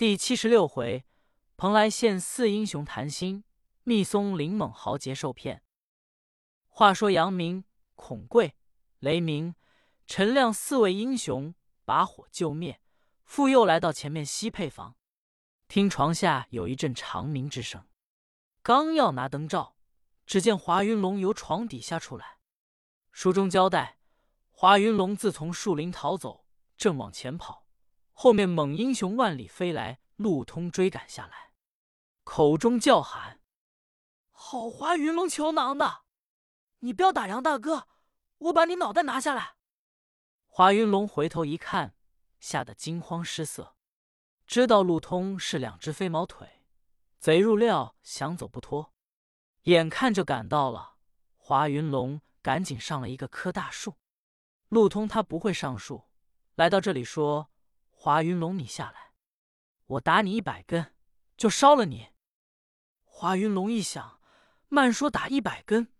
第七十六回，蓬莱县四英雄谈心，密松林猛豪杰受骗。话说杨明、孔贵、雷鸣、陈亮四位英雄把火救灭，复又来到前面西配房，听床下有一阵长鸣之声，刚要拿灯照，只见华云龙由床底下出来。书中交代，华云龙自从树林逃走，正往前跑。后面猛英雄万里飞来，路通追赶下来，口中叫喊：“好华云龙球囊的，你不要打杨大哥，我把你脑袋拿下来！”华云龙回头一看，吓得惊慌失色，知道路通是两只飞毛腿，贼入料想走不脱，眼看就赶到了。华云龙赶紧上了一个棵大树，路通他不会上树，来到这里说。华云龙，你下来，我打你一百根，就烧了你。华云龙一想，慢说打一百根，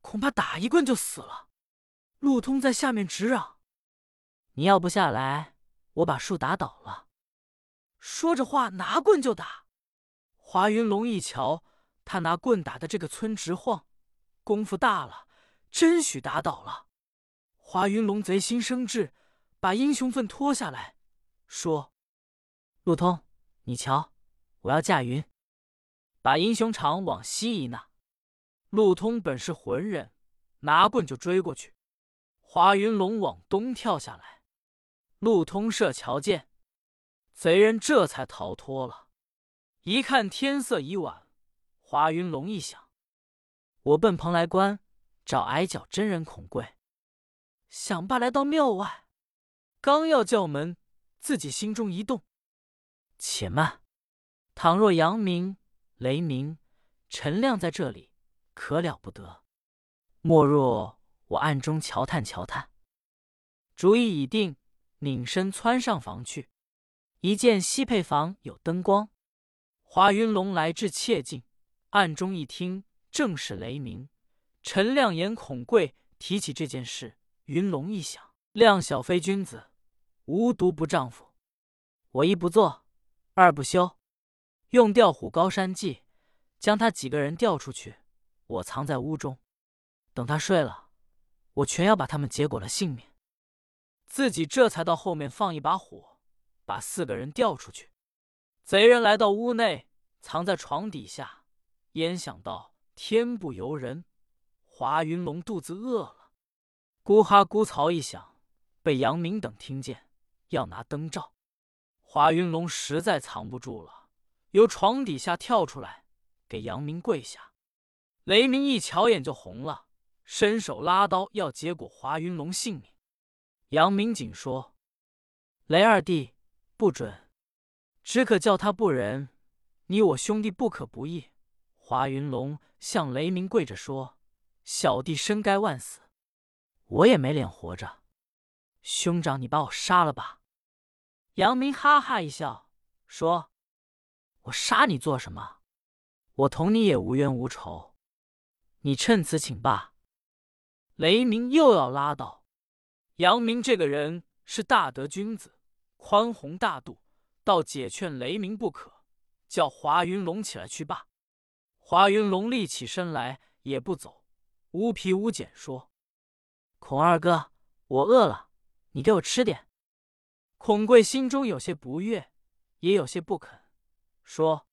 恐怕打一棍就死了。陆通在下面直嚷：“你要不下来，我把树打倒了。”说着话，拿棍就打。华云龙一瞧，他拿棍打的这个村直晃，功夫大了，真许打倒了。华云龙贼心生智，把英雄粪脱下来。说：“陆通，你瞧，我要驾云，把英雄场往西一纳。”陆通本是浑人，拿棍就追过去。华云龙往东跳下来，陆通射瞧见，贼人这才逃脱了。一看天色已晚，华云龙一想：“我奔蓬莱关找矮脚真人孔贵。”想罢来到庙外，刚要叫门。自己心中一动，且慢！倘若杨明、雷鸣、陈亮在这里，可了不得。莫若我暗中瞧探瞧探。主意已定，拧身窜上房去。一见西配房有灯光，华云龙来至切近，暗中一听，正是雷鸣、陈亮言孔贵提起这件事。云龙一想，亮小非君子。无毒不丈夫，我一不做，二不休，用调虎高山计，将他几个人调出去，我藏在屋中，等他睡了，我全要把他们结果了性命。自己这才到后面放一把火，把四个人调出去。贼人来到屋内，藏在床底下，焉想到天不由人，华云龙肚子饿了，咕哈咕槽一响，被杨明等听见。要拿灯照，华云龙实在藏不住了，由床底下跳出来，给杨明跪下。雷鸣一瞧眼就红了，伸手拉刀要结果华云龙性命。杨明紧说：“雷二弟不准，只可叫他不仁，你我兄弟不可不义。”华云龙向雷鸣跪着说：“小弟深该万死，我也没脸活着。兄长，你把我杀了吧。”杨明哈哈一笑，说：“我杀你做什么？我同你也无冤无仇，你趁此请罢。”雷鸣又要拉倒。杨明这个人是大德君子，宽宏大度，倒解劝雷鸣不可，叫华云龙起来去罢。华云龙立起身来，也不走，无皮无简说：“孔二哥，我饿了，你给我吃点。”孔贵心中有些不悦，也有些不肯，说：“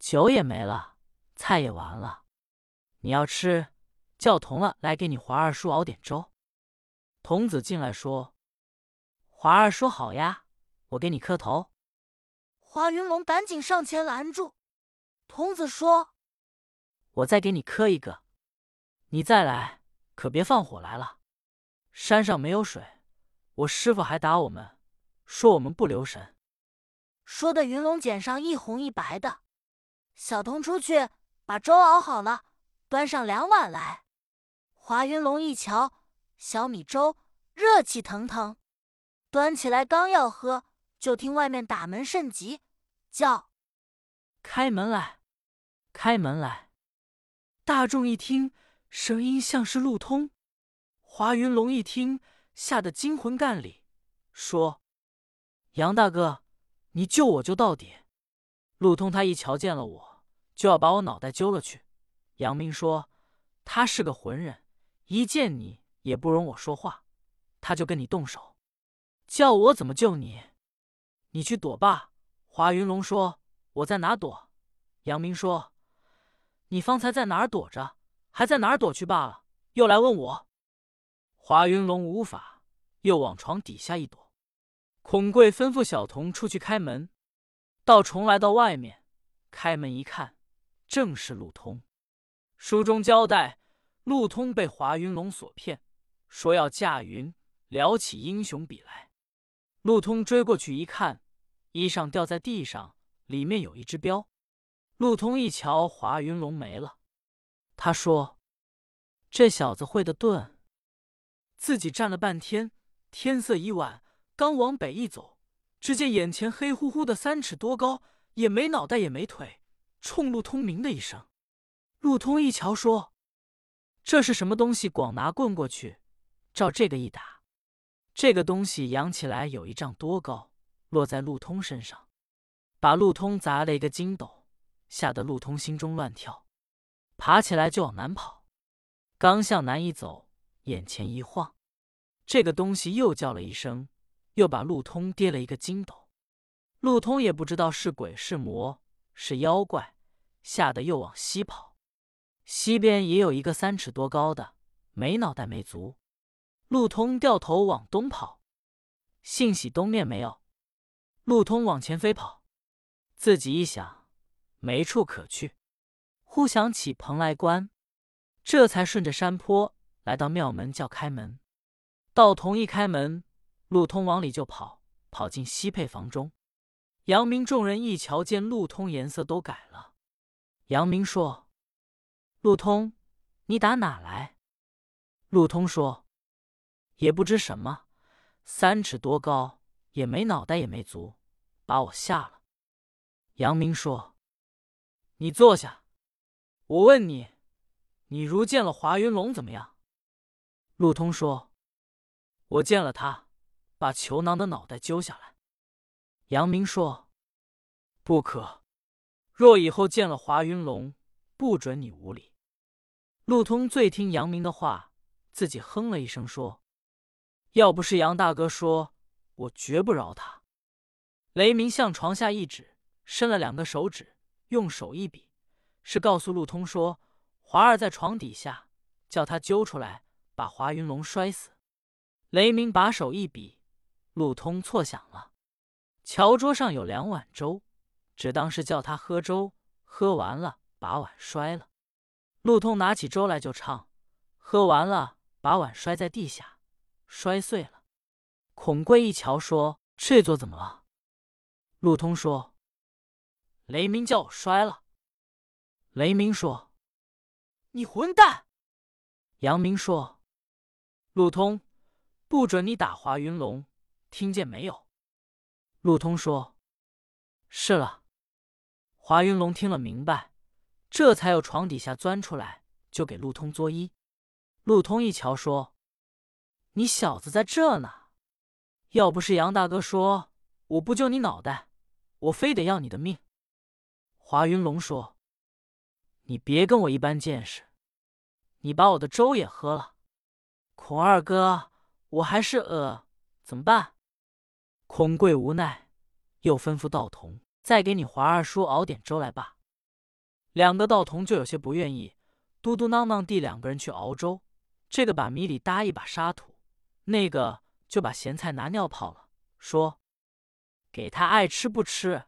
酒也没了，菜也完了，你要吃，叫童了来给你华二叔熬点粥。”童子进来说：“华二叔好呀，我给你磕头。”华云龙赶紧上前拦住。童子说：“我再给你磕一个，你再来可别放火来了。山上没有水，我师傅还打我们。”说我们不留神，说的云龙脸上一红一白的。小童出去把粥熬好了，端上两碗来。华云龙一瞧，小米粥热气腾腾，端起来刚要喝，就听外面打门甚急，叫：“开门来，开门来！”大众一听，声音像是路通。华云龙一听，吓得惊魂干里，说。杨大哥，你救我就到底。”陆通他一瞧见了我，就要把我脑袋揪了去。杨明说：“他是个浑人，一见你也不容我说话，他就跟你动手，叫我怎么救你？你去躲吧。”华云龙说：“我在哪躲？”杨明说：“你方才在哪儿躲着？还在哪儿躲去罢了？又来问我。”华云龙无法，又往床底下一躲。孔贵吩咐小童出去开门，道重来到外面，开门一看，正是陆通。书中交代，陆通被华云龙所骗，说要驾云撩起英雄笔来。陆通追过去一看。衣裳掉在地上，里面有一只镖。陆通一瞧，华云龙没了。他说：“这小子会的钝。”自己站了半天，天色已晚，刚往北一走，只见眼前黑乎乎的三尺多高，也没脑袋也没腿，冲陆通鸣的一声。陆通一瞧，说：“这是什么东西？”广拿棍过去，照这个一打，这个东西扬起来有一丈多高。落在陆通身上，把陆通砸了一个筋斗，吓得陆通心中乱跳，爬起来就往南跑。刚向南一走，眼前一晃，这个东西又叫了一声，又把陆通跌了一个筋斗。陆通也不知道是鬼是魔是妖怪，吓得又往西跑。西边也有一个三尺多高的，没脑袋没足。陆通掉头往东跑，幸喜东面没有。陆通往前飞跑，自己一想，没处可去，忽想起蓬莱关，这才顺着山坡来到庙门，叫开门。道童一开门，陆通往里就跑，跑进西配房中。杨明众人一瞧见陆通，颜色都改了。杨明说：“陆通，你打哪来？”陆通说：“也不知什么，三尺多高。”也没脑袋也没足，把我吓了。杨明说：“你坐下，我问你，你如见了华云龙怎么样？”陆通说：“我见了他，把裘囊的脑袋揪下来。”杨明说：“不可，若以后见了华云龙，不准你无礼。”陆通最听杨明的话，自己哼了一声说：“要不是杨大哥说。”我绝不饶他！雷鸣向床下一指，伸了两个手指，用手一比，是告诉陆通说：“华儿在床底下，叫他揪出来，把华云龙摔死。”雷鸣把手一比，陆通错想了。桥桌上有两碗粥，只当是叫他喝粥，喝完了把碗摔了。陆通拿起粥来就唱，喝完了把碗摔在地下，摔碎了。孔贵一瞧，说：“这座怎么了？”陆通说：“雷鸣叫我摔了。”雷鸣说：“你混蛋！”杨明说：“陆通，不准你打华云龙，听见没有？”陆通说：“是了。”华云龙听了明白，这才由床底下钻出来，就给陆通作揖。陆通一瞧，说：“你小子在这呢。”要不是杨大哥说我不救你脑袋，我非得要你的命。华云龙说：“你别跟我一般见识，你把我的粥也喝了。”孔二哥，我还是呃，怎么办？孔贵无奈，又吩咐道童再给你华二叔熬点粥来吧。两个道童就有些不愿意，嘟嘟囔囔地两个人去熬粥。这个把米里搭一把沙土，那个。就把咸菜拿尿泡了，说：“给他爱吃不吃。”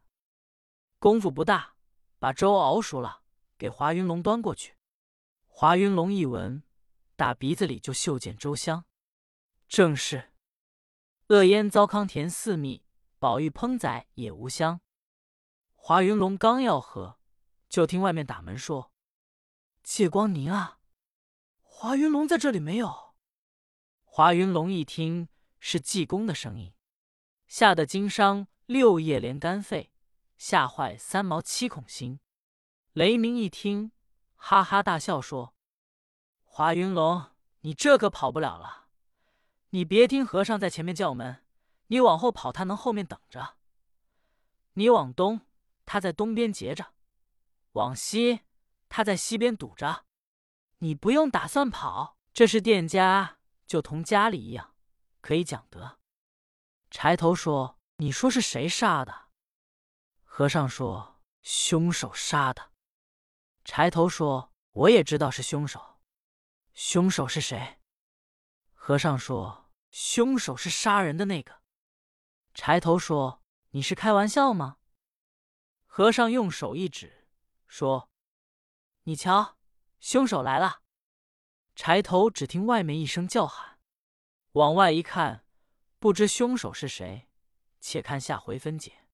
功夫不大，把粥熬熟了，给华云龙端过去。华云龙一闻，大鼻子里就嗅见粥香，正是恶烟糟糠甜似蜜，宝玉烹宰也无香。华云龙刚要喝，就听外面打门说：“借光您啊，华云龙在这里没有？”华云龙一听。是济公的声音，吓得经商六叶连肝肺，吓坏三毛七孔心。雷鸣一听，哈哈大笑说：“华云龙，你这可跑不了了。你别听和尚在前面叫门，你往后跑，他能后面等着。你往东，他在东边截着；往西，他在西边堵着。你不用打算跑，这是店家，就同家里一样，可以讲得。”柴头说：“你说是谁杀的？”和尚说：“凶手杀的。”柴头说：“我也知道是凶手。凶手是谁？”和尚说：“凶手是杀人的那个。”柴头说：“你是开玩笑吗？”和尚用手一指，说：“你瞧，凶手来了。”柴头只听外面一声叫喊，往外一看，不知凶手是谁。且看下回分解。